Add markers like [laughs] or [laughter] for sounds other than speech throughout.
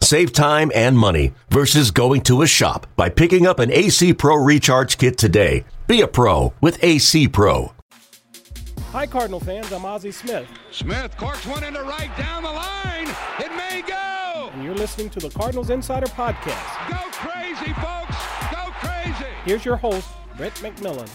Save time and money versus going to a shop by picking up an AC Pro Recharge Kit today. Be a pro with AC Pro. Hi, Cardinal fans. I'm Ozzie Smith. Smith corks one into right down the line. It may go. And you're listening to the Cardinals Insider Podcast. Go crazy, folks. Go crazy. Here's your host, Brett McMillan.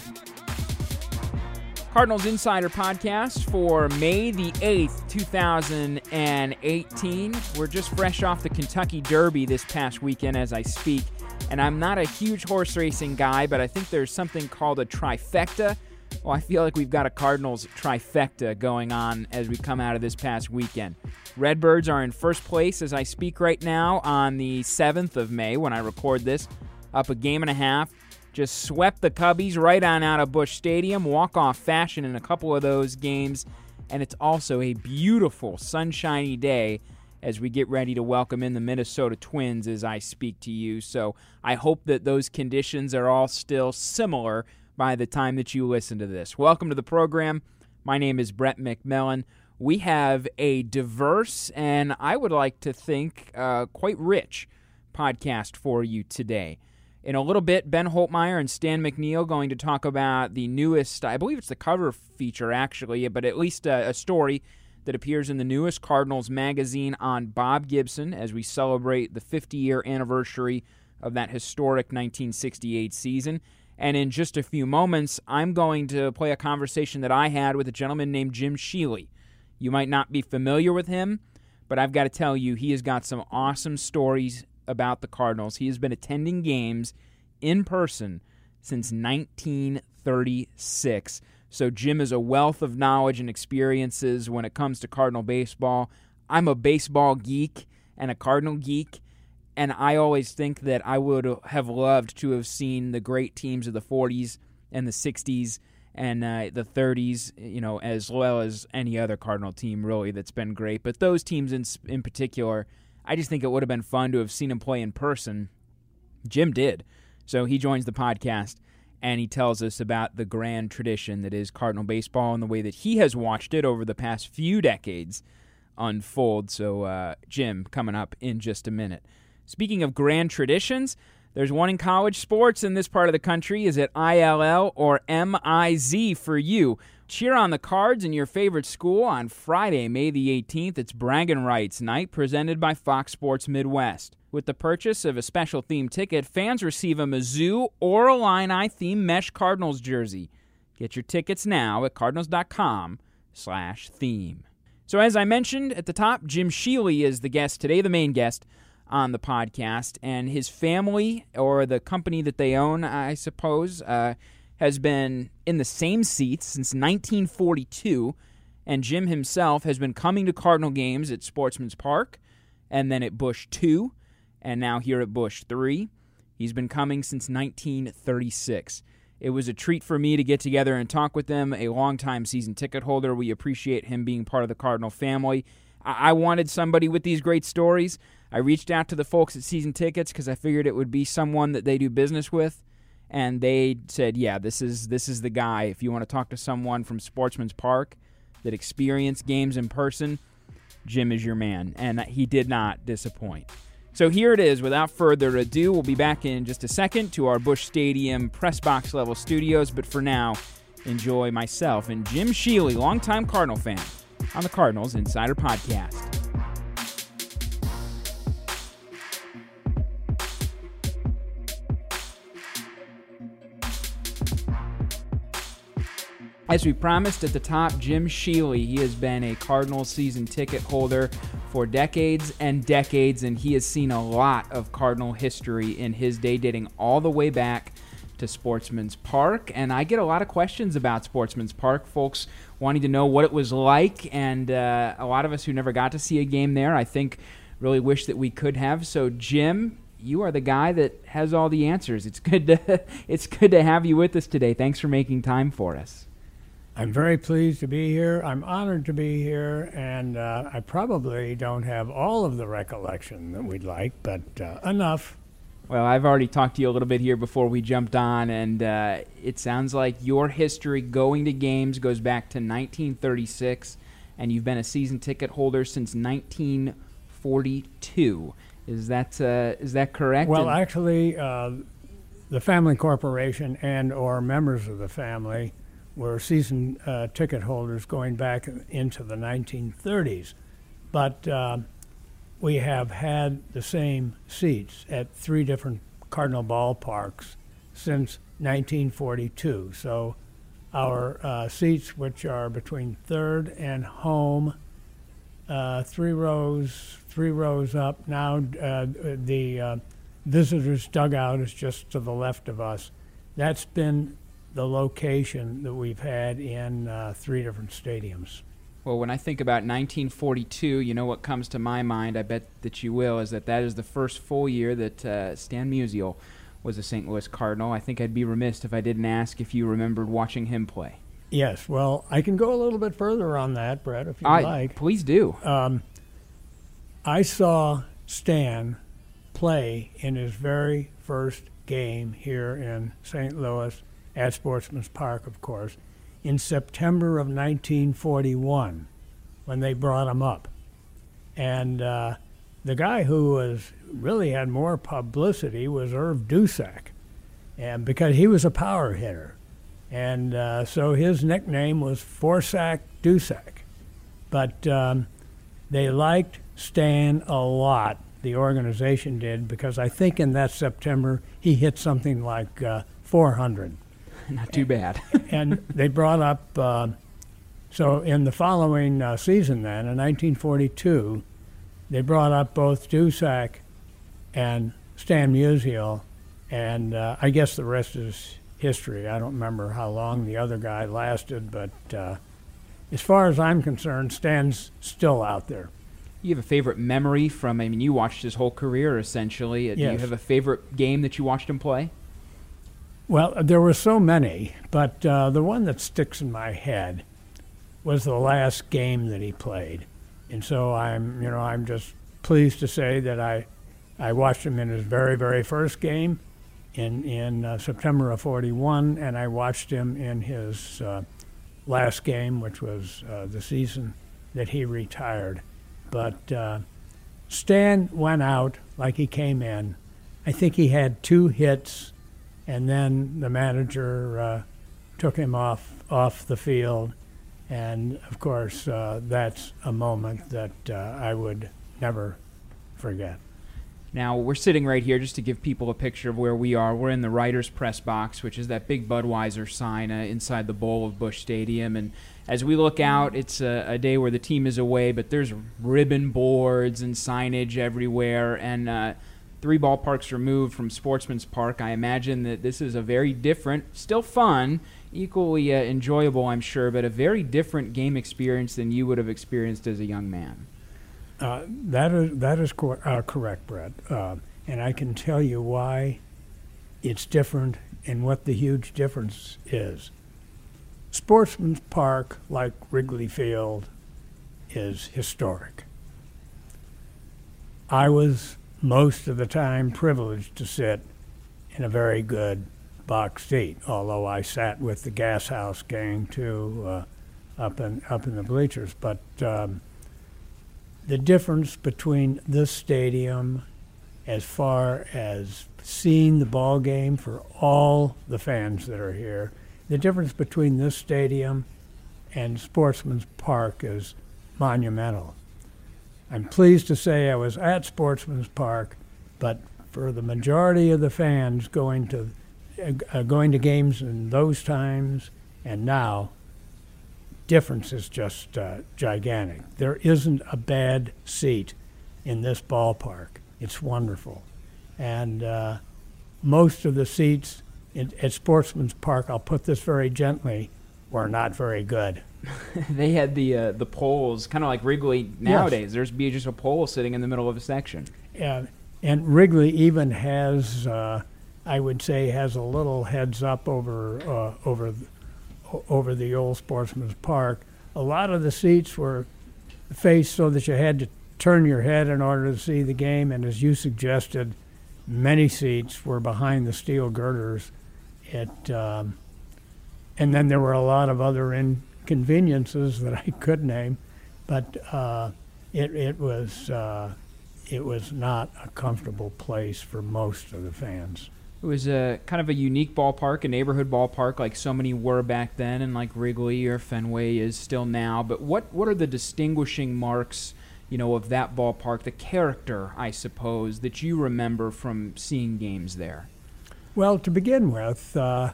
Cardinals Insider Podcast for May the 8th, 2018. We're just fresh off the Kentucky Derby this past weekend as I speak. And I'm not a huge horse racing guy, but I think there's something called a trifecta. Well, I feel like we've got a Cardinals trifecta going on as we come out of this past weekend. Redbirds are in first place as I speak right now on the 7th of May when I record this, up a game and a half just swept the Cubbies right on out of Busch Stadium, walk off fashion in a couple of those games. And it's also a beautiful, sunshiny day as we get ready to welcome in the Minnesota Twins as I speak to you. So I hope that those conditions are all still similar by the time that you listen to this. Welcome to the program. My name is Brett McMillan. We have a diverse and I would like to think uh, quite rich podcast for you today. In a little bit, Ben Holtmeyer and Stan McNeal going to talk about the newest, I believe it's the cover feature actually, but at least a, a story that appears in the newest Cardinals magazine on Bob Gibson as we celebrate the 50 year anniversary of that historic 1968 season. And in just a few moments, I'm going to play a conversation that I had with a gentleman named Jim Shealy. You might not be familiar with him, but I've got to tell you, he has got some awesome stories about the Cardinals. He has been attending games in person since 1936. So Jim is a wealth of knowledge and experiences when it comes to Cardinal baseball. I'm a baseball geek and a Cardinal geek, and I always think that I would have loved to have seen the great teams of the 40s and the 60s and uh, the 30s, you know, as well as any other Cardinal team really that's been great. But those teams in in particular I just think it would have been fun to have seen him play in person. Jim did. So he joins the podcast and he tells us about the grand tradition that is Cardinal baseball and the way that he has watched it over the past few decades unfold. So, uh, Jim, coming up in just a minute. Speaking of grand traditions, there's one in college sports in this part of the country. Is it ILL or MIZ for you? Cheer on the cards in your favorite school on Friday, May the 18th. It's Bragging Rights Night presented by Fox Sports Midwest. With the purchase of a special theme ticket, fans receive a Mizzou or Illini theme mesh Cardinals jersey. Get your tickets now at cardinals.com slash theme. So as I mentioned at the top, Jim Shealy is the guest today, the main guest on the podcast, and his family or the company that they own, I suppose, uh, has been in the same seats since 1942, and Jim himself has been coming to Cardinal games at Sportsman's Park, and then at Busch 2, and now here at Busch 3. He's been coming since 1936. It was a treat for me to get together and talk with him, a longtime season ticket holder. We appreciate him being part of the Cardinal family. I wanted somebody with these great stories. I reached out to the folks at Season Tickets because I figured it would be someone that they do business with and they said, "Yeah, this is this is the guy. If you want to talk to someone from Sportsman's Park that experienced games in person, Jim is your man." And he did not disappoint. So here it is. Without further ado, we'll be back in just a second to our Busch Stadium press box level studios. But for now, enjoy myself and Jim Shealy, longtime Cardinal fan, on the Cardinals Insider Podcast. As we promised at the top, Jim Shealy, he has been a Cardinals season ticket holder for decades and decades, and he has seen a lot of Cardinal history in his day, dating all the way back to Sportsman's Park. And I get a lot of questions about Sportsman's Park, folks wanting to know what it was like, and uh, a lot of us who never got to see a game there, I think, really wish that we could have. So, Jim, you are the guy that has all the answers. It's good to [laughs] it's good to have you with us today. Thanks for making time for us. I'm very pleased to be here. I'm honored to be here, and uh, I probably don't have all of the recollection that we'd like, but uh, enough. Well, I've already talked to you a little bit here before we jumped on, and uh, it sounds like your history going to games goes back to 1936, and you've been a season ticket holder since 1942. Is that uh, is that correct? Well, And- actually, uh, the family corporation and or members of the family were season uh, ticket holders going back into the 1930s, but uh, we have had the same seats at three different Cardinal ballparks since 1942. So our uh, seats, which are between third and home, uh, three rows, three rows up. Now uh, the uh, visitors' dugout is just to the left of us. That's been the location that we've had in uh, three different stadiums. Well, when I think about 1942, you know what comes to my mind, I bet that you will, is that that is the first full year that uh, Stan Musial was a St. Louis Cardinal. I think I'd be remiss if I didn't ask if you remembered watching him play. Yes, well, I can go a little bit further on that, Brett, if you'd I, like. Please do. Um, I saw Stan play in his very first game here in St. Louis at Sportsman's Park, of course, in September of 1941 when they brought him up. And uh, the guy who was really had more publicity was Irv Dusak, and because he was a power hitter. And uh, so his nickname was Four Sack Dusak. But um, they liked Stan a lot, the organization did, because I think in that September he hit something like uh, 400. [laughs] Not too bad. [laughs] and they brought up, uh, so in the following uh, season then, in 1942, they brought up both Dusak and Stan Musial, and uh, I guess the rest is history. I don't remember how long the other guy lasted, but uh, as far as I'm concerned, Stan's still out there. You have a favorite memory from, I mean, you watched his whole career essentially. Uh, Do you have a favorite game that you watched him play? Well, there were so many, but uh, the one that sticks in my head was the last game that he played, and so I'm, you know, I'm just pleased to say that I, I watched him in his very, very first game, in in uh, September of '41, and I watched him in his uh, last game, which was uh, the season that he retired. But uh, Stan went out like he came in. I think he had two hits and then the manager uh, took him off off the field, and of course uh, that's a moment that uh, I would never forget. Now, we're sitting right here just to give people a picture of where we are. We're in the writer's press box, which is that big Budweiser sign uh, inside the bowl of Busch Stadium. And as we look out, it's a, a day where the team is away, but there's ribbon boards and signage everywhere. And uh, three ballparks removed from Sportsman's Park, I imagine that this is a very different, still fun, equally uh, enjoyable, I'm sure, but a very different game experience than you would have experienced as a young man. Uh, that is that is cor- uh, correct, Brett, uh, and I can tell you why it's different and what the huge difference is. Sportsman's Park, like Wrigley Field, is historic. I was most of the time privileged to sit in a very good box seat, although I sat with the Gas House gang too, uh, up in up in the bleachers. But um, the difference between this stadium, as far as seeing the ball game for all the fans that are here, the difference between this stadium and Sportsman's Park is monumental. I'm pleased to say I was at Sportsman's Park, but for the majority of the fans going to uh, uh, going to games in those times and now, difference is just uh, gigantic. There isn't a bad seat in this ballpark. It's wonderful, and uh, most of the seats in, at Sportsman's Park, I'll put this very gently, were not very good. [laughs] they had the uh, the poles, kind of like Wrigley nowadays. There's be just a pole sitting in the middle of a section. And Wrigley even has, uh, I would say, has a little heads up over uh, over over the old Sportsman's Park. A lot of the seats were faced so that you had to turn your head in order to see the game, and as you suggested, many seats were behind the steel girders. It, um, and then there were a lot of other inconveniences that I could name, but uh, it, it was uh, it was not a comfortable place for most of the fans. It was a kind of a unique ballpark, a neighborhood ballpark, like so many were back then, and like Wrigley or Fenway is still now. But what what are the distinguishing marks, you know, of that ballpark? The character, I suppose, that you remember from seeing games there. Well, to begin with, uh,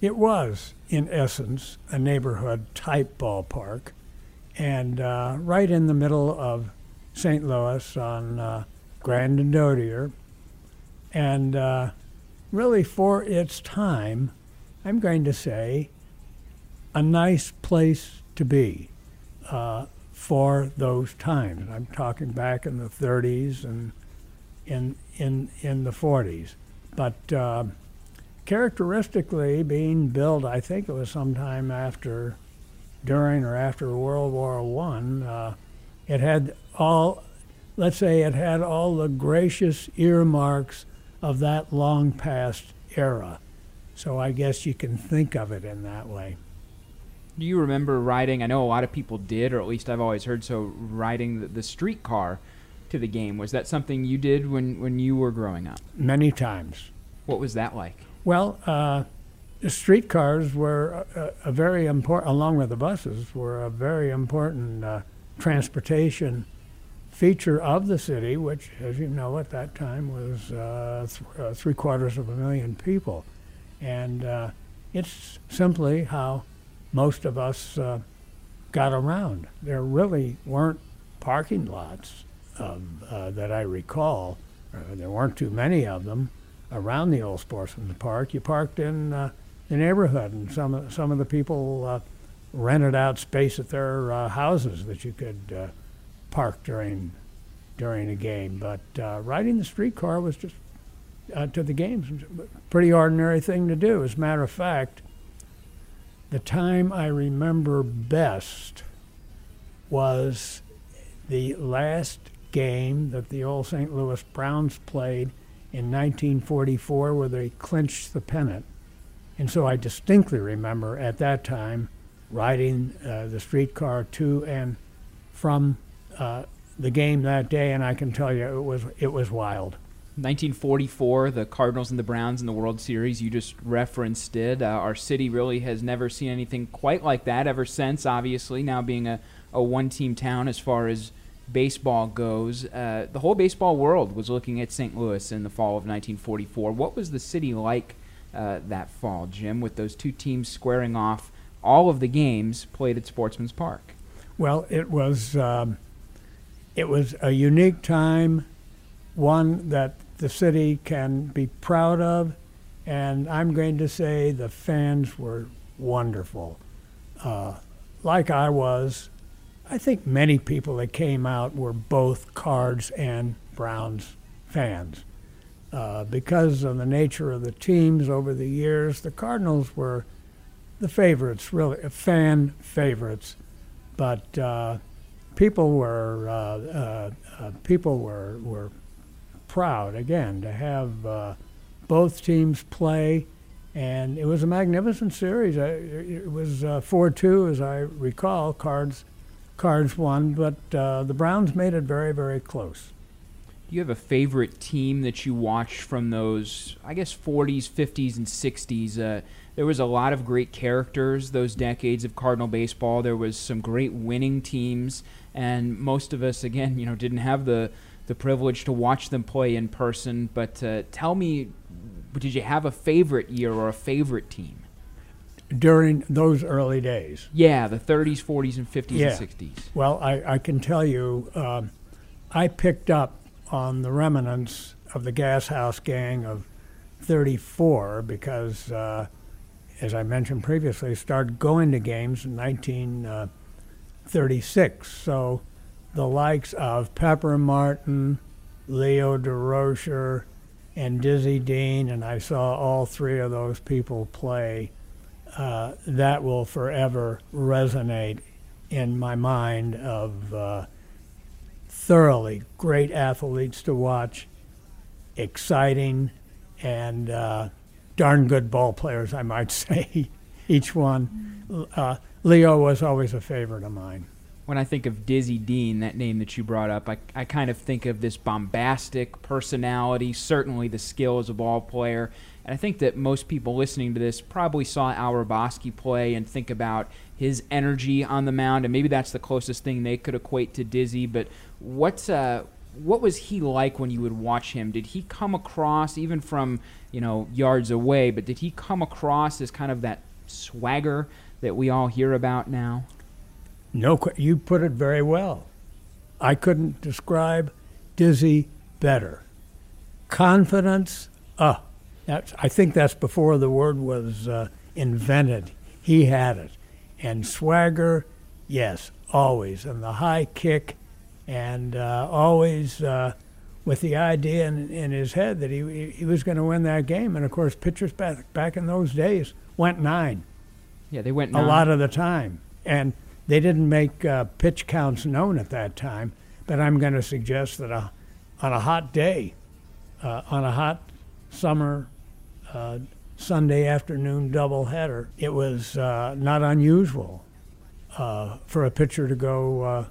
it was, in essence, a neighborhood type ballpark. And uh, right in the middle of St. Louis on uh, Grand and Dodier. And uh, really, for its time, I'm going to say a nice place to be uh, for those times. I'm talking back in the 30s and in, in, in the 40s. But uh, characteristically, being built, I think it was sometime after, during or after World War One, uh, it had all, let's say, it had all the gracious earmarks of that long past era. So I guess you can think of it in that way. Do you remember riding? I know a lot of people did, or at least I've always heard so. Riding the, the streetcar to the game was that something you did when when you were growing up? Many times. What was that like? Well, uh, the streetcars were a, a very important, along with the buses, were a very important uh, transportation feature of the city, which, as you know, at that time was uh, th- uh, three quarters of a million people. And uh, it's simply how most of us uh, got around. There really weren't parking lots uh, that I recall. There weren't too many of them around the old Sportsman's Park. You parked in uh, the neighborhood, and some of, some of the people uh, rented out space at their uh, houses that you could uh, park during during a game. But uh, riding the streetcar was just uh, to the games pretty ordinary thing to do. As a matter of fact, the time I remember best was the last game that the old St. Louis Browns played in 1944 where they clinched the pennant. And so I distinctly remember at that time riding uh, the streetcar to and from uh, the game that day, and I can tell you it was it was wild. 1944, the Cardinals and the Browns in the World Series. You just referenced it. Uh, our city really has never seen anything quite like that ever since. Obviously, now being a, a one-team town as far as baseball goes, uh, the whole baseball world was looking at St. Louis in the fall of 1944. What was the city like uh, that fall, Jim, with those two teams squaring off all of the games played at Sportsman's Park? Well, it was um, it was a unique time, one that the city can be proud of, and I'm going to say the fans were wonderful. Uh, like I was, I think many people that came out were both Cards and Browns fans. Uh, because of the nature of the teams over the years, the Cardinals were the favorites, really, fan favorites. But uh, people were uh, uh, uh, people were were proud again to have uh, both teams play, and it was a magnificent series. It was four two, as I recall. Cards Cards won, but uh, the Browns made it very, very close. Do you have a favorite team that you watched from those, I guess, 40s, 50s, and 60s? Uh, there was a lot of great characters those decades of Cardinal baseball. There was some great winning teams, and most of us, again, you know, didn't have the the privilege to watch them play in person. But uh, tell me, did you have a favorite year or a favorite team? During those early days. Yeah, the 30s, 40s, and 50s Yeah. and 60s. Well, I, I can tell you, um, I picked up on the remnants of the Gas House Gang of 34 because, uh, as I mentioned previously, started going to games in 1936. So the likes of Pepper Martin, Leo Durocher, and Dizzy Dean, and I saw all three of those people play uh, that will forever resonate in my mind of uh, thoroughly great athletes to watch, exciting, and uh, darn good ball players, I might [laughs] say, each one. Uh, Leo was always a favorite of mine. When I think of Dizzy Dean, that name that you brought up, I, I kind of think of this bombastic personality, certainly the skill as a ball player. And I think that most people listening to this probably saw Al Hrabosky play and think about his energy on the mound, and maybe that's the closest thing they could equate to Dizzy. But what's uh, what was he like when you would watch him? Did he come across, even from you know yards away, but did he come across as kind of that swagger that we all hear about now? No, you put it very well. I couldn't describe Dizzy better. Confidence, uh, that's, I think that's before the word was uh, invented. He had it. And swagger, yes, always. And the high kick, and uh, always uh, with the idea in, in his head that he, he was going to win that game. And of course, pitchers back, back in those days went nine. Yeah, they went nine. A lot of the time. And they didn't make uh, pitch counts known at that time, but I'm going to suggest that a, on a hot day, uh, on a hot summer uh, Sunday afternoon doubleheader, it was uh, not unusual uh, for a pitcher to go uh,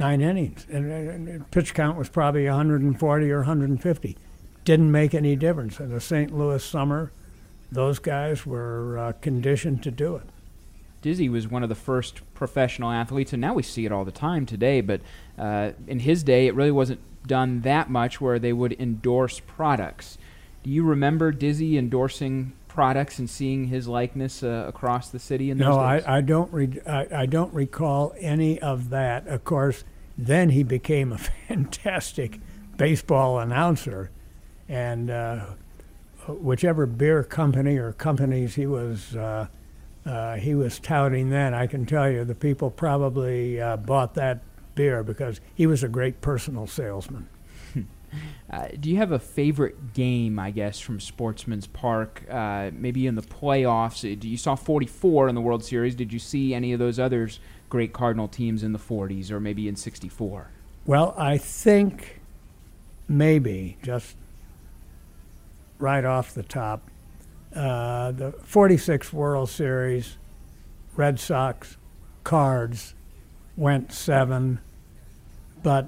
nine innings. And, and pitch count was probably 140 or 150. Didn't make any difference. In the St. Louis summer, those guys were conditioned to do it. Dizzy was one of the first professional athletes, and now we see it all the time today. But uh, in his day, it really wasn't done that much where they would endorse products. Do you remember Dizzy endorsing products and seeing his likeness uh, across the city in no? I, I don't. Re- I, I don't recall any of that. Of course, then he became a [laughs] fantastic baseball announcer, and uh, whichever beer company or companies he was uh, he was touting then, I can tell you the people probably uh, bought that beer because he was a great personal salesman. Uh, do you have a favorite game, I guess, from Sportsman's Park? Uh, maybe in the playoffs. Uh, you saw 44 in the World Series. Did you see any of those others great Cardinal teams in the 40s or maybe in 64? Well, I think maybe just right off the top, uh, the 46 World Series, Red Sox, Cards went seven, but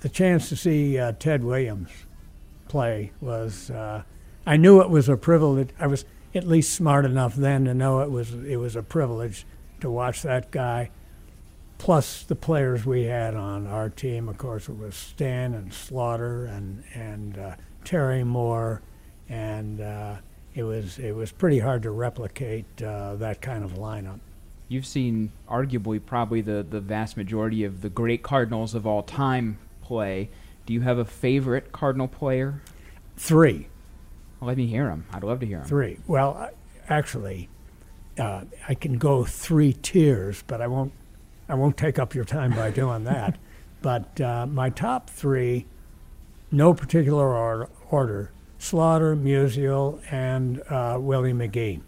the chance to see uh, Ted Williams play was. Uh, I knew it was a privilege. I was at least smart enough then to know it was it was a privilege to watch that guy. Plus the players we had on our team, of course, it was Stan and Slaughter and and uh, Terry Moore and uh, it was it was pretty hard to replicate uh, that kind of lineup. You've seen arguably probably the, the vast majority of the great Cardinals of all time play. Do you have a favorite Cardinal player? Three. Well, let me hear them. I'd love to hear them. Three. Well, actually, uh, I can go three tiers, but I won't. I won't take up your time by doing [laughs] that. but uh, my top three, no particular order, order Slaughter, Musial, and uh, Willie McGee.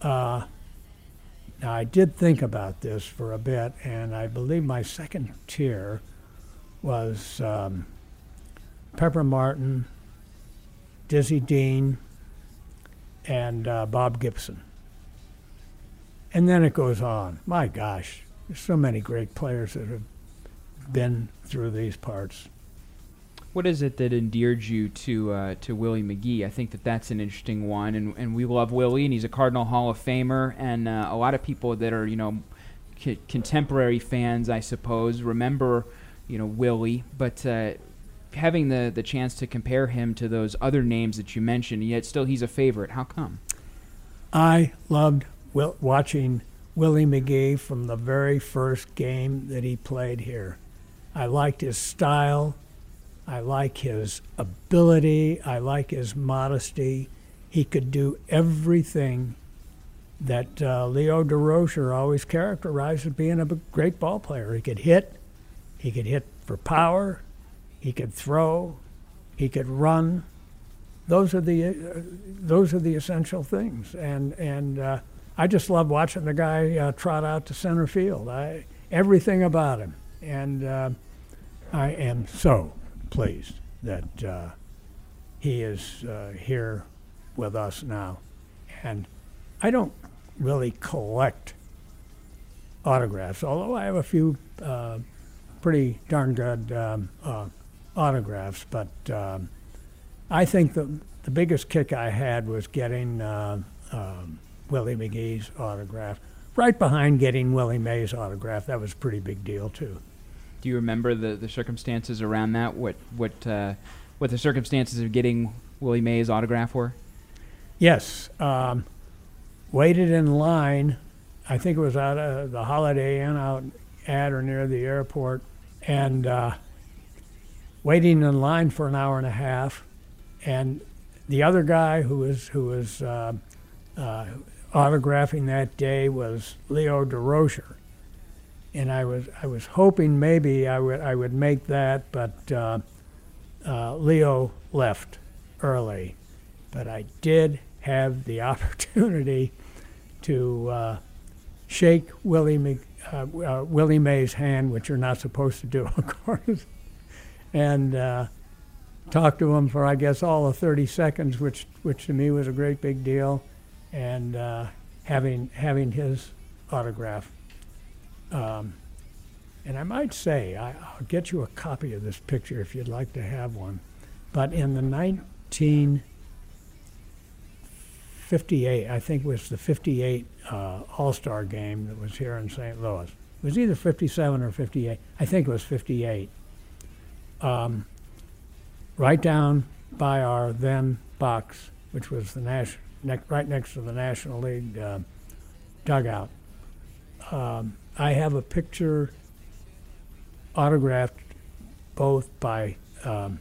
Uh, now, I did think about this for a bit, and I believe my second tier was um, Pepper Martin, Dizzy Dean, and uh, Bob Gibson. And then it goes on. My gosh, there's so many great players that have been through these parts. What is it that endeared you to uh, to Willie McGee? I think that that's an interesting one, and and we love Willie, and he's a Cardinal Hall of Famer, and uh, a lot of people that are you know c- contemporary fans, I suppose, remember you know Willie, but. Uh, having the, the chance to compare him to those other names that you mentioned, yet still he's a favorite. How come? I loved Will, watching Willie McGee from the very first game that he played here. I liked his style. I like his ability. I like his modesty. He could do everything that uh, Leo Durocher always characterized as being a great ball player. He could hit. He could hit for power. He could throw. He could run. those are the uh, those are the essential things, and and uh, I just love watching the guy uh, trot out to center field. I everything about him, and uh, I am so pleased that uh, he is uh, here with us now, and I don't really collect autographs, although I have a few uh, pretty darn good um, uh, autographs. But um, I think the the biggest kick I had was getting uh, um, Willie McGee's autograph, right behind getting Willie Mays' autograph. That was a pretty big deal too. Do you remember the, the circumstances around that? What what uh, what the circumstances of getting Willie Mays' autograph were? Yes, um, waited in line. I think it was out of the Holiday Inn out at or near the airport, and uh, waiting in line for an hour and a half. And the other guy who was who was uh, uh, autographing that day was Leo Durocher, and I was I was hoping maybe I would I would make that, but uh, uh, Leo left early, but I did have the [laughs] opportunity to uh, shake Willie Mc, uh, uh, Willie Mays' hand, which you're not supposed to do, [laughs] of course, and uh, talk to him for I guess all of 30 seconds, which which to me was a great big deal, and having having his autograph. Um, and I might say, I, I'll get you a copy of this picture if you'd like to have one. But in the 1958, I think it was the 58 uh, All Star game that was here in St. Louis. It was either 57 or 58. I think it was 58. Um, right down by our then box, which was the Nash, ne- right next to the National League uh, dugout. Um, I have a picture autographed both by um,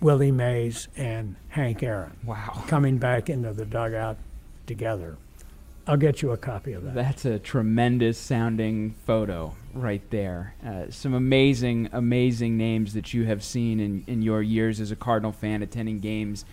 Willie Mays and Hank Aaron Wow. coming back into the dugout together. I'll get you a copy of that. That's a tremendous sounding photo right there. Uh, some amazing, amazing names that you have seen in, in your years as a Cardinal fan attending games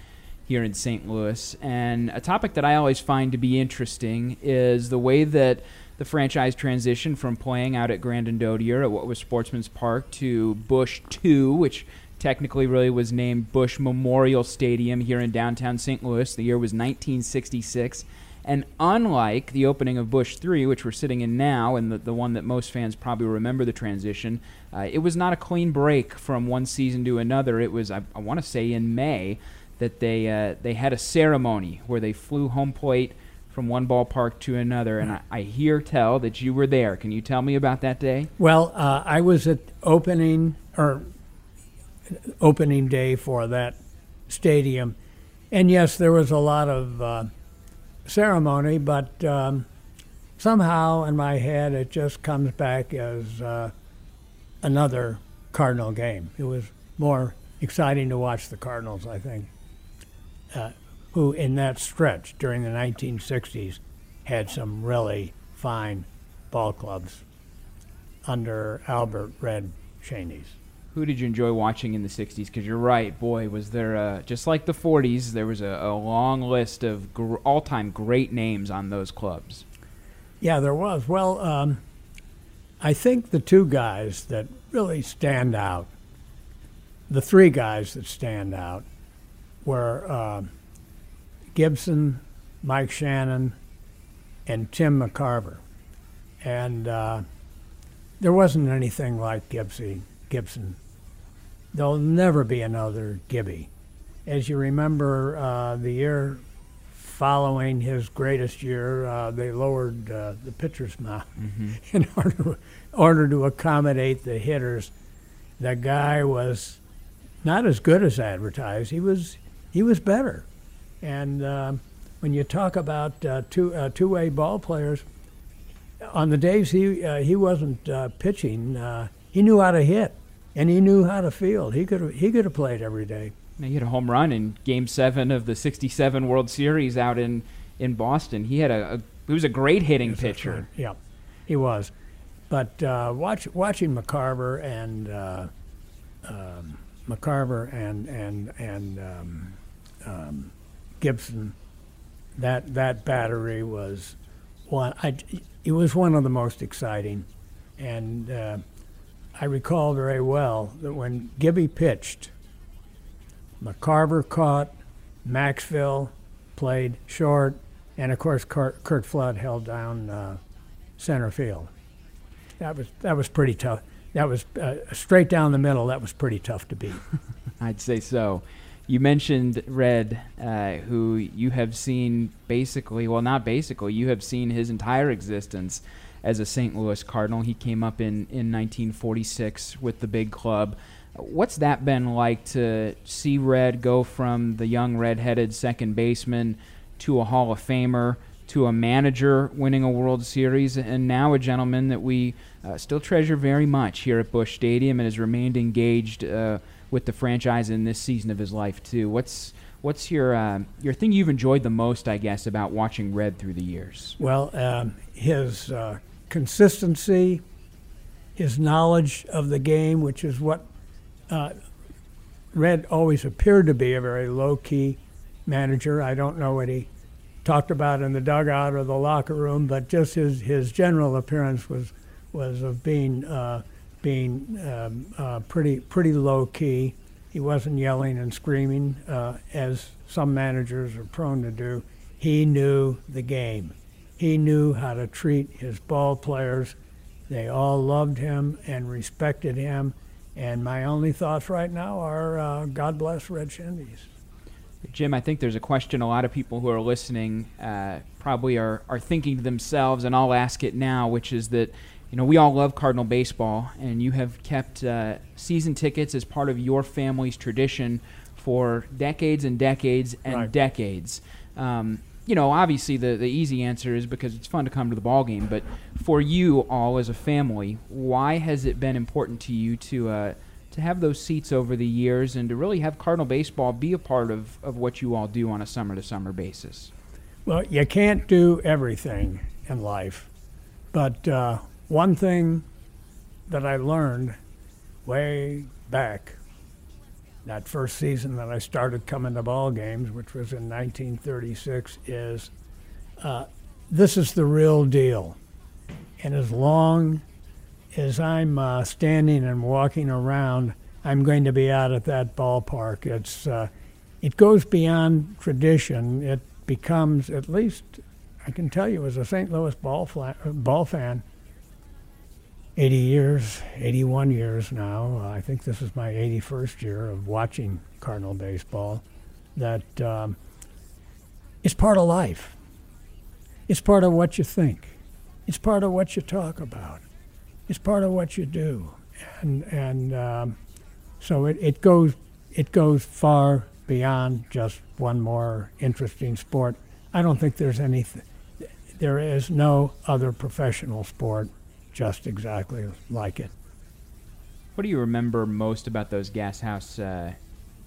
here in St. Louis. And a topic that I always find to be interesting is the way that the franchise transitioned from playing out at Grandin Dodier at what was Sportsman's Park to Busch 2, which technically really was named Busch Memorial Stadium here in downtown St. Louis. The year was 1966. And unlike the opening of Busch 3, which we're sitting in now, and the, the one that most fans probably remember the transition, uh, it was not a clean break from one season to another. It was, I, I want to say, in May that they, uh, they had a ceremony where they flew home plate from one ballpark to another. And I, I hear tell that you were there. Can you tell me about that day? Well, uh, I was at opening or opening day for that stadium, and yes, there was a lot of uh, ceremony, but um, somehow in my head it just comes back as uh, another Cardinal game. It was more exciting to watch the Cardinals, I think, uh, who in that stretch during the 1960s had some really fine ball clubs under Albert Red Schoendienst's. Who did you enjoy watching in the 60s? Because you're right, boy, was there, uh, just like the 40s, there was a, a long list of gr- all time great names on those clubs. Yeah, there was. Well, um, I think the two guys that really stand out, the three guys that stand out, were uh, Gibson, Mike Shannon, and Tim McCarver. And uh, there wasn't anything like Gibson. Gibson. There'll never be another Gibby. As you remember, uh, the year following his greatest year, uh, they lowered uh, the pitcher's mound [laughs] in order to, order to accommodate the hitters. The guy was not as good as advertised. He was he was better. And um, when you talk about uh, two uh, two way ball players, on the days he uh, he wasn't uh, pitching, uh, he knew how to hit and he knew how to field. He could he could have played every day. He had a home run in Game Seven of the '67 World Series out in, in Boston. He had a, a he was a great hitting pitcher. Yeah, he was. But uh, watch, watching McCarver and uh, um, McCarver and and and um, um, Gibson, that that battery was one. I, it was one of the most exciting, and uh, I recall very well that when Gibby pitched, McCarver caught, Maxville played short, and of course Kurt, Curt Flood held down uh, center field. That was that was pretty tough. That was uh, straight down the middle. That was pretty tough to beat. [laughs] I'd say so. You mentioned Red, uh, who you have seen basically, well, not basically, you have seen his entire existence as a St. Louis Cardinal. He came up in, in 1946 with the big club. What's that been like to see Red go from the young red-headed second baseman to a Hall of Famer to a manager winning a World Series and now a gentleman that we uh, still treasure very much here at Busch Stadium and has remained engaged uh, with the franchise in this season of his life too. What's what's your uh, your thing you've enjoyed the most, I guess, about watching Red through the years? Well, um, his uh, consistency, his knowledge of the game, which is what uh, Red always appeared to be a very low key manager. I don't know what he talked about in the dugout or the locker room, but just his, his general appearance was was of being uh, being um, uh, pretty pretty low key. He wasn't yelling and screaming uh, as some managers are prone to do. He knew the game. He knew how to treat his ball players. They all loved him and respected him. And my only thoughts right now are uh, God bless Red Schoendienst. Jim, I think there's a question a lot of people who are listening uh, probably are, are thinking to themselves, and I'll ask it now, which is that you know, we all love Cardinal baseball, and you have kept uh, season tickets as part of your family's tradition for decades and decades and Right. decades. Um, you know, obviously the, the easy answer is because it's fun to come to the ball game. But for you all as a family, why has it been important to you to uh, to have those seats over the years and to really have Cardinal baseball be a part of, of what you all do on a summer to summer basis? Well, you can't do everything in life, but uh, one thing that I learned way back that first season that I started coming to ball games, which was in 1936, is uh, this is the real deal. And as long as I'm uh, standing and walking around, I'm going to be out at that ballpark. It's uh, it goes beyond tradition. It becomes at least I can tell you as a St. Louis ball ball fan. 80 years, 81 years now. I think this is my 81st year of watching Cardinal baseball. That um, it's part of life. It's part of what you think. It's part of what you talk about. It's part of what you do, and and um, so it, it goes it goes far beyond just one more interesting sport. I don't think there's any. There is no other professional sport just exactly like it. What do you remember most about those Gas House uh,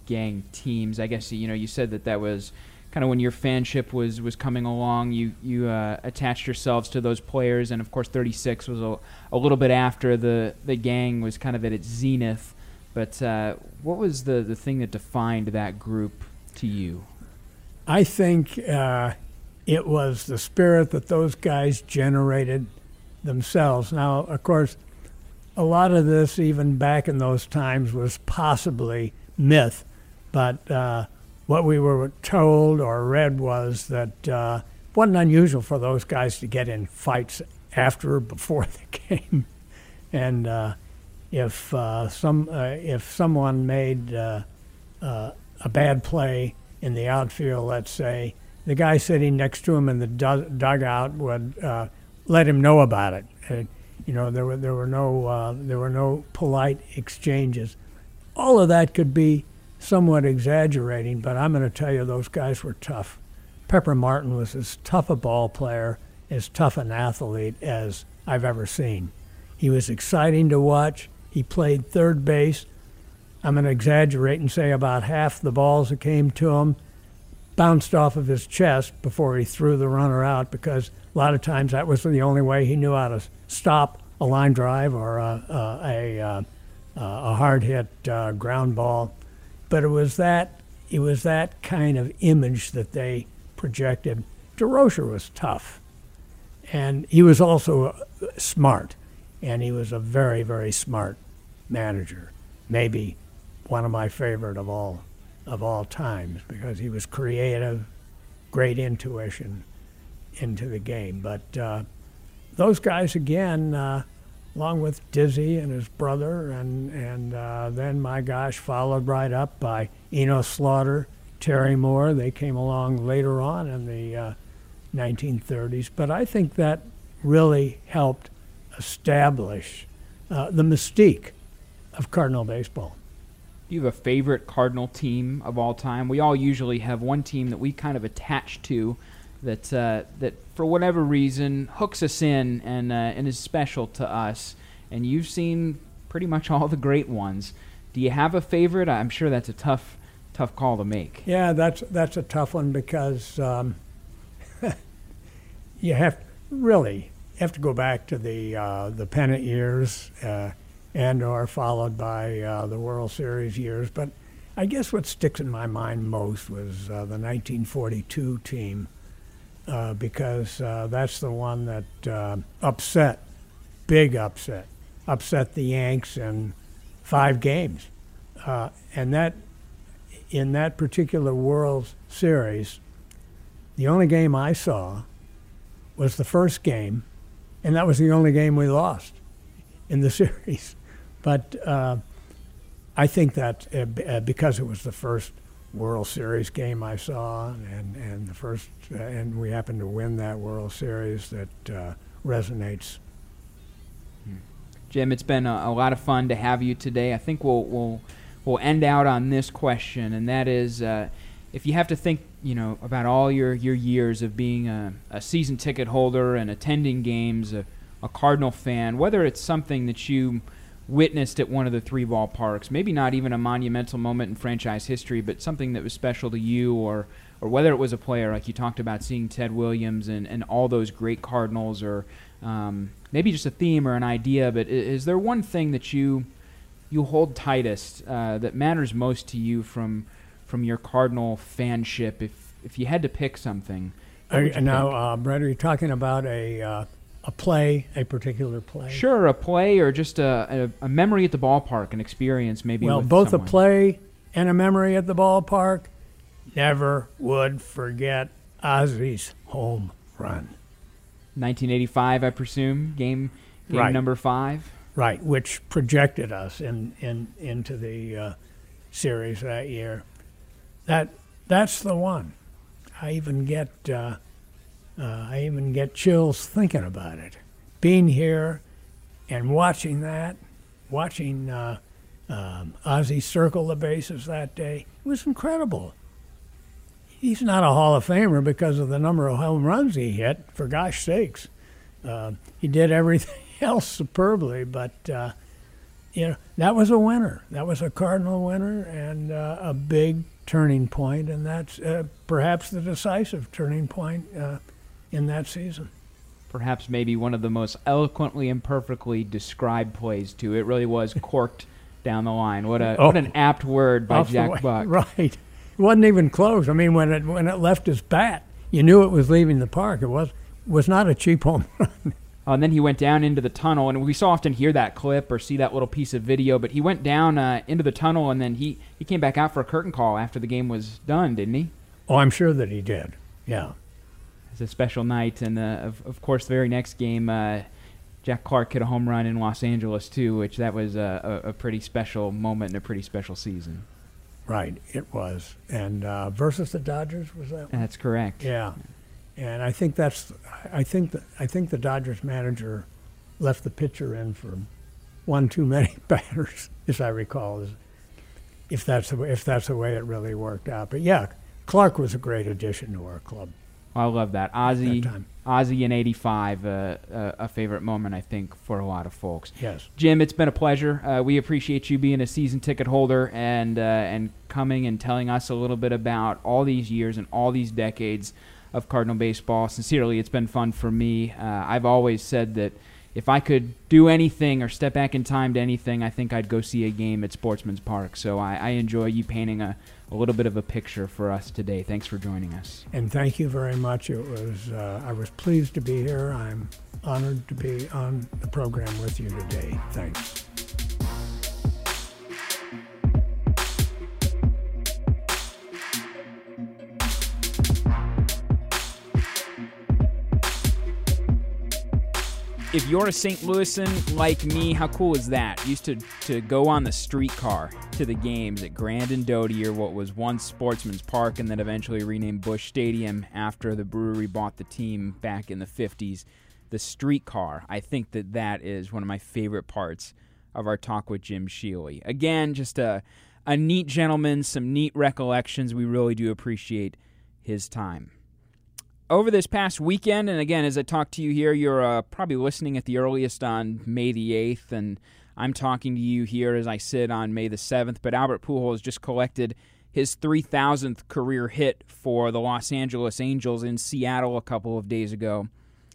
Gang teams? I guess you know you said that that was kind of when your fanship was was coming along. You you uh, attached yourselves to those players, and of course, 36 was a, a little bit after the the gang was kind of at its zenith. But uh, what was the the thing that defined that group to you? I think uh, it was the spirit that those guys generated themselves. Now, of course, a lot of this, even back in those times, was possibly myth, but uh, what we were told or read was that uh, it wasn't unusual for those guys to get in fights after or before the [laughs] game, and uh, if uh, some uh, if someone made uh, a bad play in the outfield, let's say, the guy sitting next to him in the dugout would let him know about it. Uh, you know, there were there were no uh, there were no polite exchanges. All of that could be somewhat exaggerating, but I'm going to tell you those guys were tough. Pepper Martin was as tough a ball player, as tough an athlete as I've ever seen. He was exciting to watch. He played third base. I'm going to exaggerate and say about half the balls that came to him bounced off of his chest before he threw the runner out because a lot of times that was the only way he knew how to stop a line drive or a, a, a, uh, a hard hit uh, ground ball, but it was that it was that kind of image that they projected. Durocher was tough, and he was also uh, smart, and he was a very very smart manager. Maybe one of my favorite of all of all times because he was creative, great intuition into the game. But uh, those guys again, uh, along with Dizzy and his brother, and and uh, then my gosh, followed right up by Enos Slaughter, Terry Moore. They came along later on in the 1930s. Uh, but I think that really helped establish uh, the mystique of Cardinal baseball. You have a favorite Cardinal team of all time? We all usually have one team that we kind of attach to that uh, that for whatever reason hooks us in and uh, and is special to us. And you've seen pretty much all the great ones. Do you have a favorite? I'm sure that's a tough tough call to make. Yeah, that's that's a tough one because um, [laughs] you have really you have to go back to the uh, the pennant years uh, and or followed by uh, the World Series years. But I guess what sticks in my mind most was uh, the 1942 team uh, because uh, that's the one that uh, upset, big upset, upset the Yanks in five games. Uh, and that, in that particular World Series, the only game I saw was the first game, and that was the only game we lost in the [laughs] series. But uh, I think that uh, uh, because it was the first World Series game I saw, and, and the first, uh, and we happened to win that World Series, that uh, resonates. Jim, it's been a, a, lot of fun to have you today. I think we'll we'll we'll end out on this question, and that is, uh, if you have to think, you know, about all your, your years of being a, a season ticket holder and attending games, a, a Cardinal fan, whether it's something that you witnessed at one of the three ballparks. Maybe not even a monumental moment in franchise history, but something that was special to you, or or whether it was a player like you talked about seeing Ted Williams and, and all those great Cardinals, or um, maybe just a theme or an idea. But is, there one thing that you you hold tightest uh, that matters most to you from from your Cardinal fanship? If if you had to pick something, now, uh, Brett, are you talking about a uh, a play, a particular play? Sure, a play or just a, a, a memory at the ballpark, an experience maybe. Well, both someone. a play and a memory at the ballpark. Never would forget Ozzie's home run. 1985, I presume, game game right. number five. Right, which projected us in, in into the uh, series that year. That that's the one. I even get. Uh, uh, I even get chills thinking about it. Being here and watching that, watching uh, um, Ozzie circle the bases that day, was incredible. He's not a Hall of Famer because of the number of home runs he hit, for gosh sakes. Uh, he did everything [laughs] else superbly, but uh, you know that was a winner. That was a Cardinal winner and uh, a big turning point, and that's uh, perhaps the decisive turning point uh, in that season. Perhaps maybe one of the most eloquently and perfectly described plays too. It really was [laughs] corked down the line. What a oh, what an apt word by Jack Buck. [laughs] Right. It wasn't even close. I mean, when it when it left his bat, you knew it was leaving the park. It was was not a cheap home [laughs] run. Uh, and then he went down into the tunnel, and we so often hear that clip or see that little piece of video. But he went down uh, into the tunnel, and then he, he came back out for a curtain call after the game was done, didn't he? Oh, I'm sure that he did. Yeah a special night. And uh, of, of course, the very next game, uh, Jack Clark hit a home run in Los Angeles too, which that was a, a, a, pretty special moment and a pretty special season. Right, it was. And uh, versus the Dodgers was that? One? That's correct. Yeah, and I think that's I think that I think the Dodgers manager left the pitcher in for one too many [laughs] batters, as I recall. If that's the, if that's the way it really worked out, but yeah, Clark was a great addition to our club. I love that. Ozzie, Ozzie in '85, uh, uh, a favorite moment I think for a lot of folks. Yes, Jim, it's been a pleasure. Uh, we appreciate you being a season ticket holder and uh, and coming and telling us a little bit about all these years and all these decades of Cardinal baseball. Sincerely, it's been fun for me. Uh, I've always said that if I could do anything or step back in time to anything, I think I'd go see a game at Sportsman's Park. So I, I enjoy you painting a, a little bit of a picture for us today. Thanks for joining us. And thank you very much. It was uh, I was pleased to be here. I'm honored to be on the program with you today. Thanks. If you're a St. Louisan like me, how cool is that? Used to, to go on the streetcar to the games at Grand and Dodier or what was once Sportsman's Park and then eventually renamed Busch Stadium after the brewery bought the team back in the 50s. The streetcar, I think that that is one of my favorite parts of our talk with Jim Shealy. Again, just a, a neat gentleman, some neat recollections. We really do appreciate his time over this past weekend, and again, as I talk to you here, you're uh, probably listening at the earliest on May the 8th, and I'm talking to you here as I sit on May the 7th. But Albert Pujols just collected his 3,000th career hit for the Los Angeles Angels in Seattle a couple of days ago.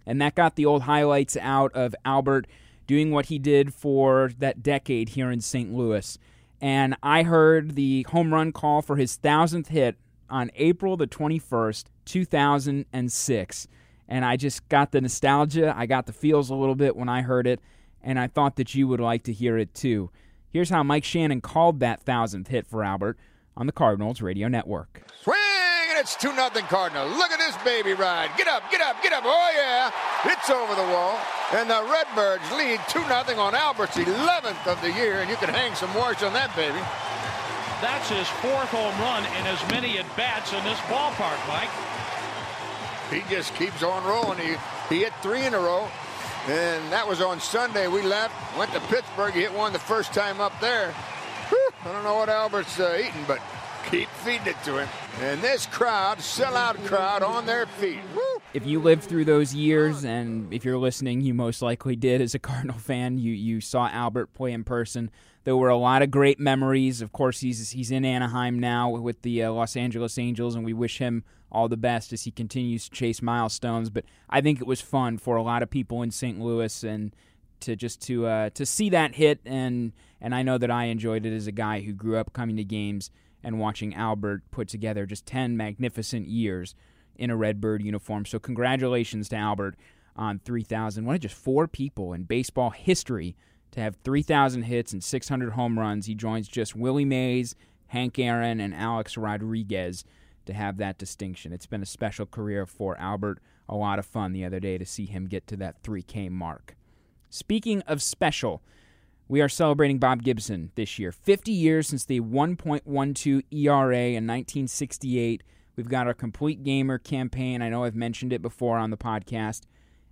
And that got the old highlights out of Albert doing what he did for that decade here in St. Louis. And I heard the home run call for his 1,000th hit on April the 21st, 2006. And I just got the nostalgia. I got the feels a little bit when I heard it, and I thought that you would like to hear it too. Here's how Mike Shannon called that 1000th hit for Albert on the Cardinals Radio Network. Swing, and it's 2 0 Cardinal. Look at this baby ride. Get up, get up, get up. Oh, yeah. It's over the wall. And the Redbirds lead 2 0 on Albert's 11th of the year, and you can hang some wash on that baby. That's his fourth home run in as many at bats in this ballpark, Mike. He just keeps on rolling. He, he hit three in a row. And that was on Sunday. We left, went to Pittsburgh. He hit one the first time up there. Whew, I don't know what Albert's uh, eating, but keep feeding it to him. And this crowd, sellout crowd on their feet. If you lived through those years, and if you're listening, you most likely did as a Cardinal fan, you, you saw Albert play in person. There were a lot of great memories. Of course, he's he's in Anaheim now with the uh, Los Angeles Angels, and we wish him all the best as he continues to chase milestones. But I think it was fun for a lot of people in St. Louis, and to just to uh, to see that hit, and and I know that I enjoyed it as a guy who grew up coming to games and watching Albert put together just ten magnificent years in a Redbird uniform. So congratulations to Albert on 3,000. One of just four people in baseball history to have 3,000 hits and 600 home runs. He joins just Willie Mays, Hank Aaron, and Alex Rodriguez to have that distinction. It's been a special career for Albert. A lot of fun the other day to see him get to that 3K mark. Speaking of special, we are celebrating Bob Gibson this year. 50 years since the 1.12 ERA in 1968. We've got our Complete Gamer campaign. I know I've mentioned it before on the podcast.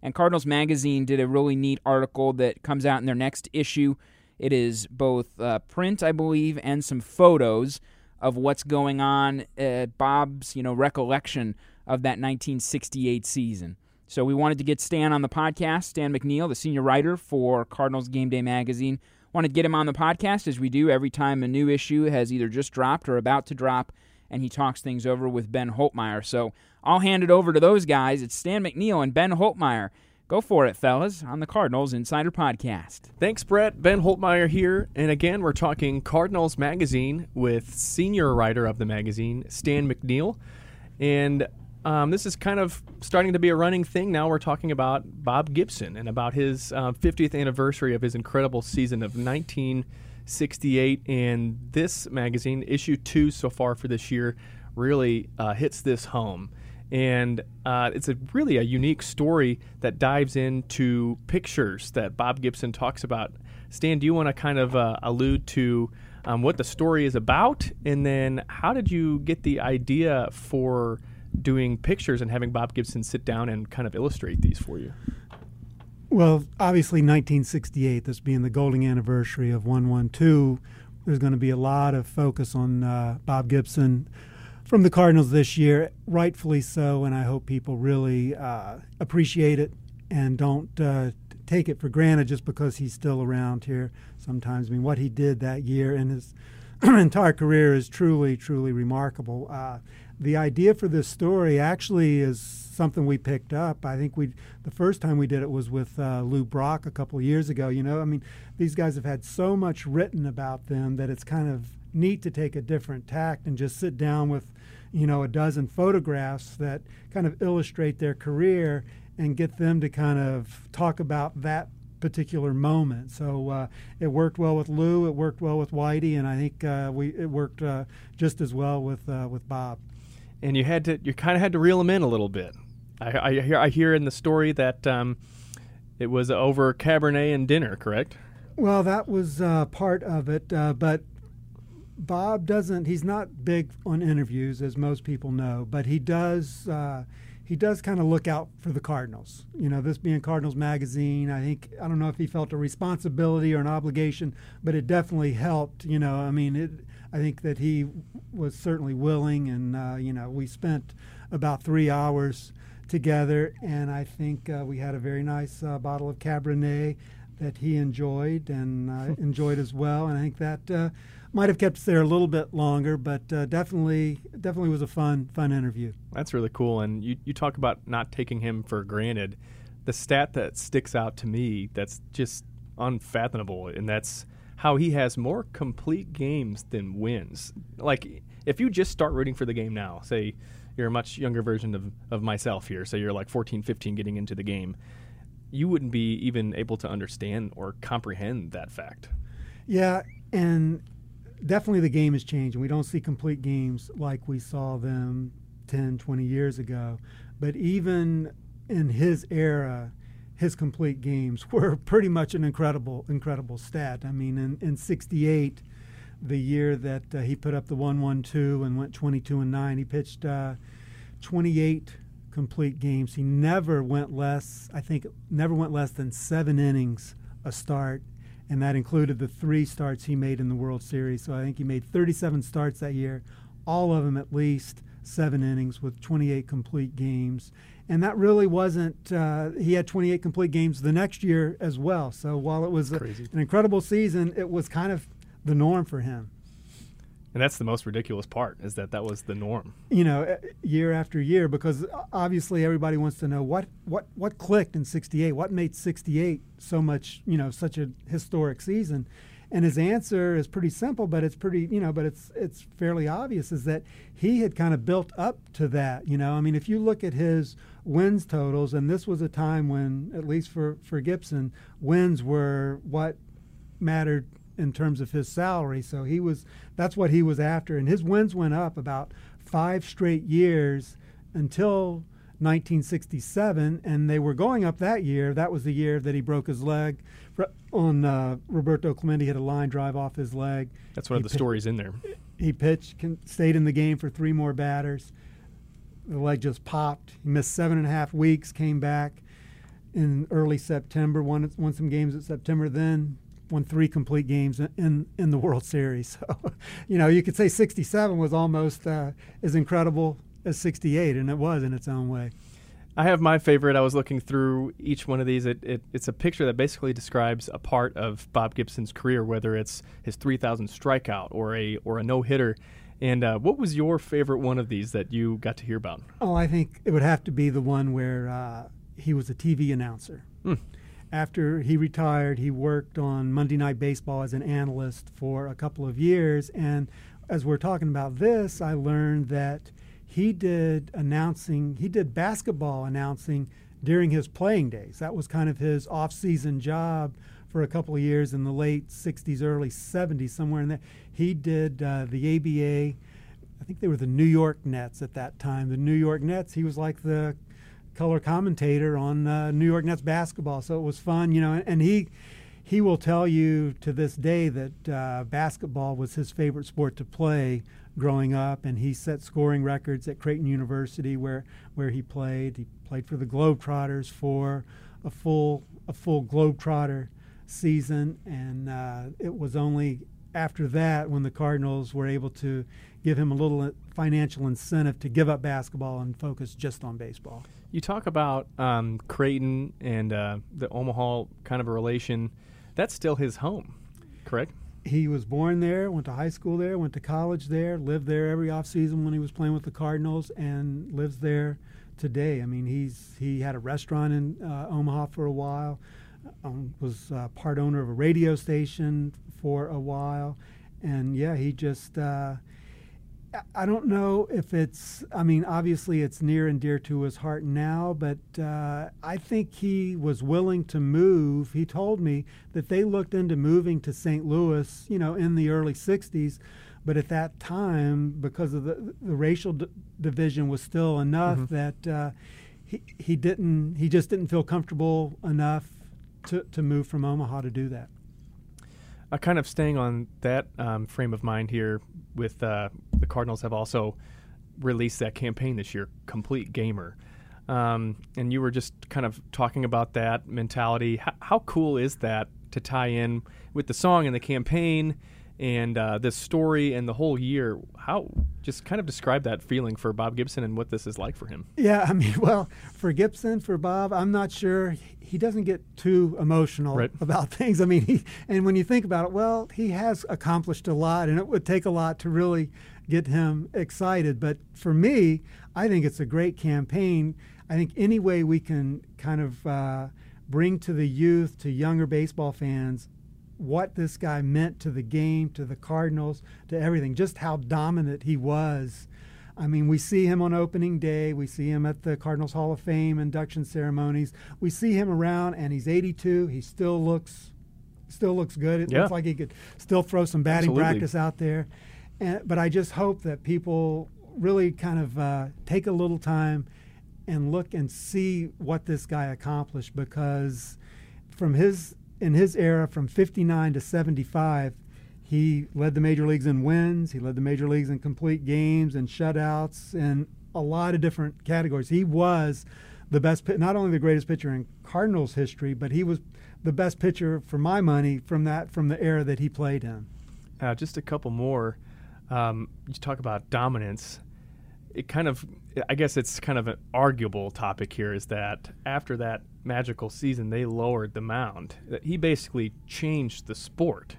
And Cardinals Magazine did a really neat article that comes out in their next issue. It is both uh, print, I believe, and some photos of what's going on at Bob's, you know, recollection of that 1968 season. So we wanted to get Stan on the podcast, Stan McNeal, the senior writer for Cardinals Game Day Magazine. Wanted to get him on the podcast as we do every time a new issue has either just dropped or about to drop, and he talks things over with Ben Holtmeyer. So I'll hand it over to those guys. It's Stan McNeal and Ben Holtmeyer. Go for it, fellas, on the Cardinals Insider Podcast. Thanks, Brett. Ben Holtmeyer here. And again, we're talking Cardinals Magazine with senior writer of the magazine, Stan McNeal. And um, this is kind of starting to be a running thing now. We're talking about Bob Gibson and about his uh, 50th anniversary of his incredible season of 1968. And this magazine, issue two so far for this year, really uh, hits this home and uh, it's a really a unique story that dives into pictures that Bob Gibson talks about. Stan, do you want to kind of uh, allude to um, what the story is about, and then how did you get the idea for doing pictures and having Bob Gibson sit down and kind of illustrate these for you? Well, obviously, 1968, this being the golden anniversary of 112, there's going to be a lot of focus on uh, Bob Gibson from the Cardinals this year, rightfully so, and I hope people really uh, appreciate it and don't uh, take it for granted just because he's still around here. Sometimes, I mean, what he did that year and his [clears throat] entire career is truly, truly remarkable. Uh, the idea for this story actually is something we picked up. I think we the first time we did it was with uh, Lou Brock a couple of years ago. You know, I mean, these guys have had so much written about them that it's kind of neat to take a different tact and just sit down with, you know, a dozen photographs that kind of illustrate their career and get them to kind of talk about that particular moment. So uh, it worked well with Lou, it worked well with Whitey, and I think uh, we it worked uh, just as well with uh, with Bob. And you had to, you kind of had to reel them in a little bit. I, I hear, I hear in the story that um, it was over Cabernet and dinner, correct? Well, that was uh, part of it, uh, but Bob doesn't. He's not big on interviews, as most people know, but he does. Uh, he does kind of look out for the Cardinals. You know, this being Cardinals magazine, I think I don't know if he felt a responsibility or an obligation, but it definitely helped. You know, I mean, it, I think that he was certainly willing, and uh, you know, we spent about three hours together, and I think uh, we had a very nice uh, bottle of Cabernet that he enjoyed and uh, [laughs] enjoyed as well, and I think that uh, might have kept us there a little bit longer, but uh, definitely, definitely was a fun, fun interview. That's really cool. And you, you talk about not taking him for granted. The stat that sticks out to me that's just unfathomable, and that's how he has more complete games than wins. Like, if you just start rooting for the game now, say you're a much younger version of, of myself here, so you're like 14, 15 getting into the game, you wouldn't be even able to understand or comprehend that fact. Yeah, and definitely the game has changed, and we don't see complete games like we saw them 10, 20 years ago. But even in his era, his complete games [laughs] were pretty much an incredible, incredible stat. I mean, in, in 68, the year that uh, he put up the 112 and went 22 and 9, he pitched uh, 28 complete games. He never went less, I think, never went less than seven innings a start and that included the three starts he made in the World Series. So I think he made 37 starts that year, all of them at least seven innings with 28 complete games. And that really wasn't, uh, he had 28 complete games the next year as well. So while it was a, an incredible season, it was kind of the norm for him. And that's the most ridiculous part is that that was the norm. You know, eh, year after year, because obviously everybody wants to know what what what clicked in '68. What made '68 so much, you know, such a historic season? And his answer is pretty simple, but it's pretty, you know, but it's it's fairly obvious is that he had kind of built up to that. You know, I mean, if you look at his wins totals, and this was a time when, at least for for Gibson, wins were what mattered in terms of his salary. So he was that's what he was after, and his wins went up about five straight years until 1967, and they were going up that year. That was the year that he broke his leg on uh, Roberto Clemente had a line drive off his leg. That's one he of the stories in there. He pitched, can, stayed in the game for three more batters. The leg just popped. He missed seven and a half weeks. Came back in early September. Won won some games at September. Then won three complete games in in the World Series. [laughs] So, you know, you could say 67 was almost uh, as incredible as 68, and it was in its own way. I have my favorite. I was looking through each one of these. It, it, it's a picture that basically describes a part of Bob Gibson's career, whether it's his 3,000 strikeout or a or a no hitter. And uh, what was your favorite one of these that you got to hear about? Oh, I think it would have to be the one where uh, he was a TV announcer. Mm after he retired, he worked on Monday Night Baseball as an analyst for a couple of years. And as we're talking about this, I learned that he did announcing, he did basketball announcing during his playing days. That was kind of his off season job for a couple of years in the late 60s, early 70s, somewhere in there. He did uh, the ABA. I think they were the New York Nets at that time. The New York Nets, he was like the color commentator on uh, New York Nets basketball. So it was fun, you know. And he he will tell you to this day that uh, basketball was his favorite sport to play growing up, and he set scoring records at Creighton University where where he played. He played for the Globetrotters for a full a full Globetrotter season, and uh, it was only after that when the Cardinals were able to give him a little financial incentive to give up basketball and focus just on baseball. You talk about um, Creighton and uh, the Omaha kind of a relation. That's still his home, correct? he was born there, went to high school there, went to college there, lived there every offseason when he was playing with the Cardinals, and lives there today. I mean, he's he had a restaurant in uh, Omaha for a while, um, was uh, part owner of a radio station for a while, and yeah, he just. Uh, I don't know if it's. I mean, obviously, it's near and dear to his heart now, but uh, I think he was willing to move. He told me that they looked into moving to St. Louis, you know, in the early '60s, but at that time, because of the the racial d- division was still enough mm-hmm. that uh, he he didn't he just didn't feel comfortable enough to to move from Omaha to do that. Uh, kind of staying on that um, frame of mind here, with uh, the Cardinals have also released that campaign this year, Complete Gamer. Um, and you were just kind of talking about that mentality. H- how cool is that to tie in with the song and the campaign and uh, this story and the whole year. How just kind of describe that feeling for Bob Gibson and what this is like for him. Yeah, I mean, [laughs] well, for Gibson, for Bob, I'm not sure he doesn't get too emotional right. about [laughs] things. I mean, he, and when you think about it, well, he has accomplished a lot, and it would take a lot to really get him excited. But for me, I think it's a great campaign. I think any way we can kind of uh, bring to the youth, to younger baseball fans, what this guy meant to the game, to the Cardinals, to everything, just how dominant he was. I mean, we see him on opening day. We see him at the Cardinals Hall of Fame induction ceremonies. We see him around, and he's 82. He still looks, still looks good. It yeah. looks like he could still throw some batting Absolutely. practice out there. And, but I just hope that people really kind of uh, take a little time and look and see what this guy accomplished because from his in his era from 59 to 75, he led the major leagues in wins. He led the major leagues in complete games and shutouts and a lot of different categories. He was the best, not only the greatest pitcher in Cardinals history, but he was the best pitcher for my money from that from the era that he played in. Uh, just a couple more. Um, you talk about dominance it kind of I guess it's kind of an arguable topic here is that after that magical season they lowered the mound. That he basically changed the sport.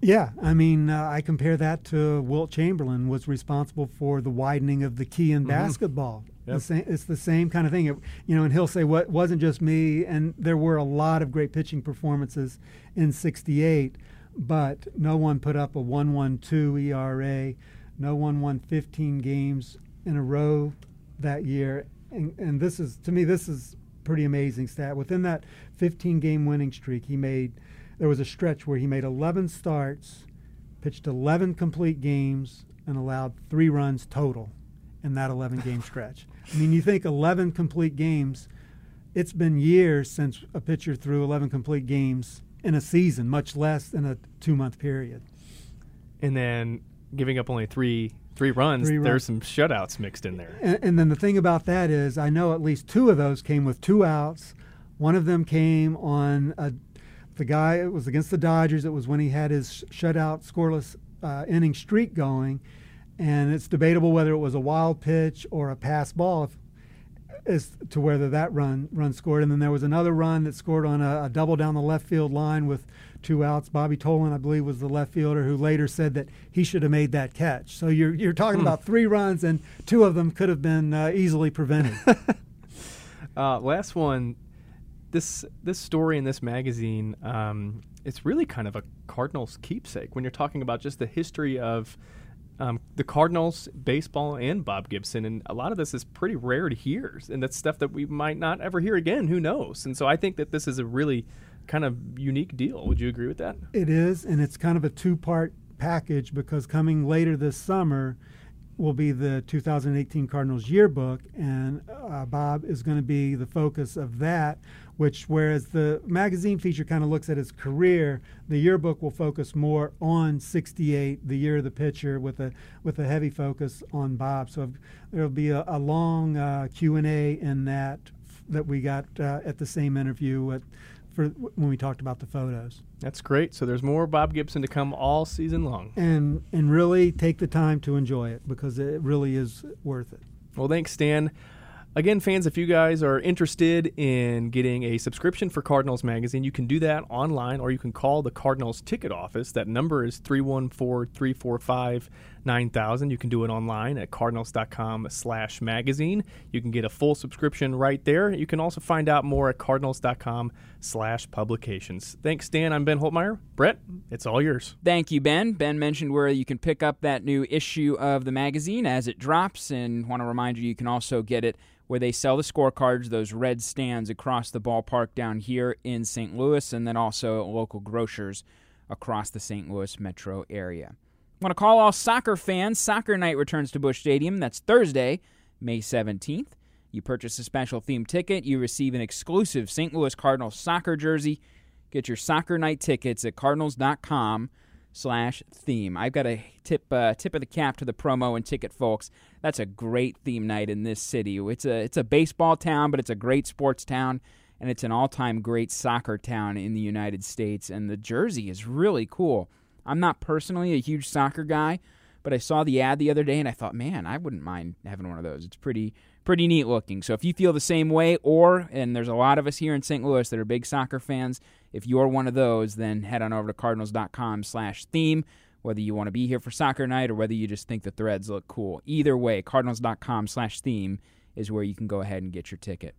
Yeah, I mean, uh, I compare that to Wilt Chamberlain was responsible for the widening of the key in mm-hmm. basketball. Yep. The same, it's the same kind of thing, it, you know. And he'll say, "What wasn't just me?" And there were a lot of great pitching performances in '68, but no one put up a 1.12 ERA no one won 15 games in a row that year. And, and this is, to me, this is pretty amazing stat. Within that 15 game winning streak, he made, there was a stretch where he made 11 starts, pitched 11 complete games, and allowed three runs total in that 11 game [laughs] stretch. I mean, you think 11 complete games, it's been years since a pitcher threw 11 complete games in a season, much less in a two month period. And then giving up only three three runs, three there's some shutouts mixed in there. And, and, then the thing about that is, I know at least two of those came with two outs. One of them came on a, the guy. It was against the Dodgers. It was when he had his shutout scoreless uh, inning streak going, and it's debatable whether it was a wild pitch or a pass ball. If, as to whether that run run scored, and then there was another run that scored on a, a double down the left field line with two outs. Bobby Tolan, I believe, was the left fielder who later said that he should have made that catch. So you're you're talking hmm. about three runs, and two of them could have been uh, easily prevented. [laughs] uh, last one, this this story in this magazine, um, it's really kind of a Cardinals keepsake when you're talking about just the history of. Um, the Cardinals, baseball, and Bob Gibson, and a lot of this is pretty rare to hear, and that's stuff that we might not ever hear again. Who knows? And so I think that this is a really kind of unique deal. Would you agree with that? It is, and it's kind of a two part package because coming later this summer will be the 2018 Cardinals yearbook, and uh, Bob is going to be the focus of that. Which, whereas the magazine feature kind of looks at his career, the yearbook will focus more on 68, the year of the pitcher, with a with a heavy focus on Bob. So there'll be a, a long uh, Q and A in that that we got uh, at the same interview at for when we talked about the photos. That's great. So there's more Bob Gibson to come all season long. And and really take the time to enjoy it because it really is worth it. Well, thanks, Stan. Again, fans, if you guys are interested in getting a subscription for Cardinals Magazine, you can do that online or you can call the Cardinals ticket office. That number is 314 345 9000. You can do it online at cardinals.com slash magazine. You can get a full subscription right there. You can also find out more at cardinals.com slash publications. Thanks, Dan. I'm Ben Holtmeyer. Brett, it's all yours. Thank you, Ben. Ben mentioned where you can pick up that new issue of the magazine as it drops, and want to remind you you can also get it where they sell the scorecards, those red stands across the ballpark down here in St. Louis, and then also local grocers across the St. Louis metro area. I want to call all soccer fans. Soccer night returns to Busch Stadium. That's Thursday, May 17th. You purchase a special themed ticket, you receive an exclusive St. Louis Cardinals soccer jersey. Get your soccer night tickets at cardinals.com slash theme. I've got a tip uh, tip of the cap to the promo and ticket folks. That's a great theme night in this city. It's a it's a baseball town, but it's a great sports town, and it's an all time great soccer town in the United States. And the jersey is really cool. I'm not personally a huge soccer guy, but I saw the ad the other day and I thought, man, I wouldn't mind having one of those. It's pretty pretty neat looking. So if you feel the same way, or and there's a lot of us here in St. Louis that are big soccer fans, if you're one of those, then head on over to cardinals.com/theme. Whether you want to be here for soccer night or whether you just think the threads look cool, either way, cardinals.com/theme is where you can go ahead and get your ticket.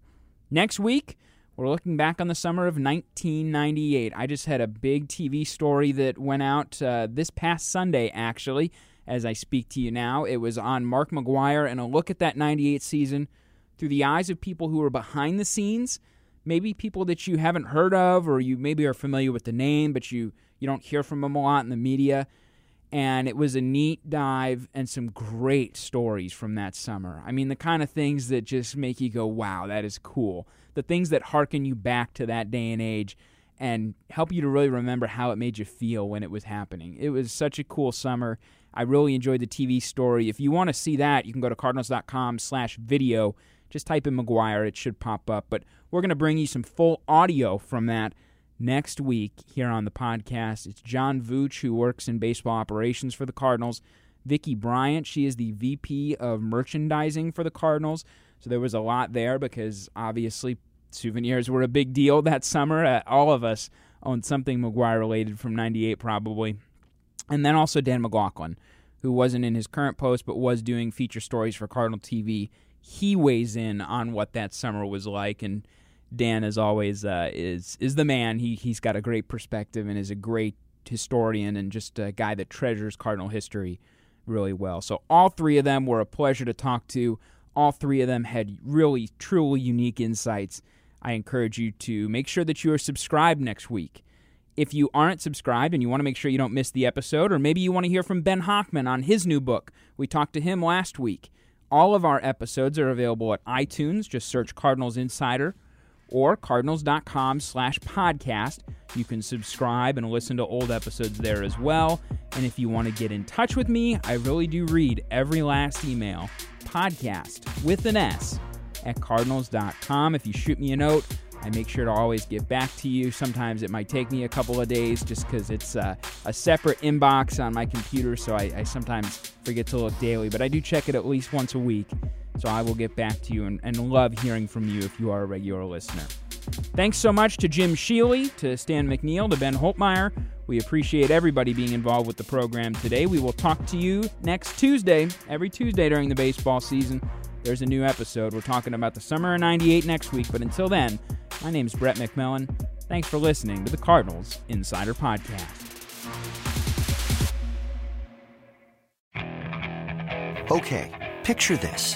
Next week. We're looking back on the summer of 1998. I just had a big TV story that went out uh, this past Sunday, actually, as I speak to you now. It was on Mark McGwire and a look at that 98 season through the eyes of people who were behind the scenes, maybe people that you haven't heard of or you maybe are familiar with the name, but you, you don't hear from them a lot in the media. And it was a neat dive and some great stories from that summer. I mean, the kind of things that just make you go, wow, that is cool the things that harken you back to that day and age and help you to really remember how it made you feel when it was happening. It was such a cool summer. I really enjoyed the TV story. If you want to see that, you can go to cardinals.com slash video. Just type in McGwire. It should pop up. But we're going to bring you some full audio from that next week here on the podcast. It's John Vuch, who works in baseball operations for the Cardinals. Vicki Bryant, she is the VP of merchandising for the Cardinals. So there was a lot there because obviously souvenirs were a big deal that summer. Uh, all of us owned something McGwire related from 98 probably. And then also Dan McLaughlin, who wasn't in his current post but was doing feature stories for Cardinal TV. He weighs in on what that summer was like and Dan, as always, uh, is is the man. He he's got a great perspective and is a great historian and just a guy that treasures Cardinal history really well. So all three of them were a pleasure to talk to. All three of them had really, truly unique insights. I encourage you to make sure that you are subscribed next week. If you aren't subscribed and you want to make sure you don't miss the episode, or maybe you want to hear from Ben Hochman on his new book, we talked to him last week. All of our episodes are available at iTunes. Just search Cardinals Insider or cardinals.com slash podcast. You can subscribe and listen to old episodes there as well. And if you want to get in touch with me, I really do read every last email podcast with an S at cardinals.com. If you shoot me a note, I make sure to always get back to you. Sometimes it might take me a couple of days just because it's uh, a separate inbox on my computer, so I, I, sometimes forget to look daily, but I do check it at least once a week. So I will get back to you and, and love hearing from you if you are a regular listener. Thanks so much to Jim Sheely, to Stan McNeal, to Ben Holtmeyer. We appreciate everybody being involved with the program today. We will talk to you next Tuesday, every Tuesday during the baseball season. There's a new episode. We're talking about the summer of 98 next week. But until then, my name is Brett McMillan. Thanks for listening to the Cardinals Insider Podcast. Okay, picture this.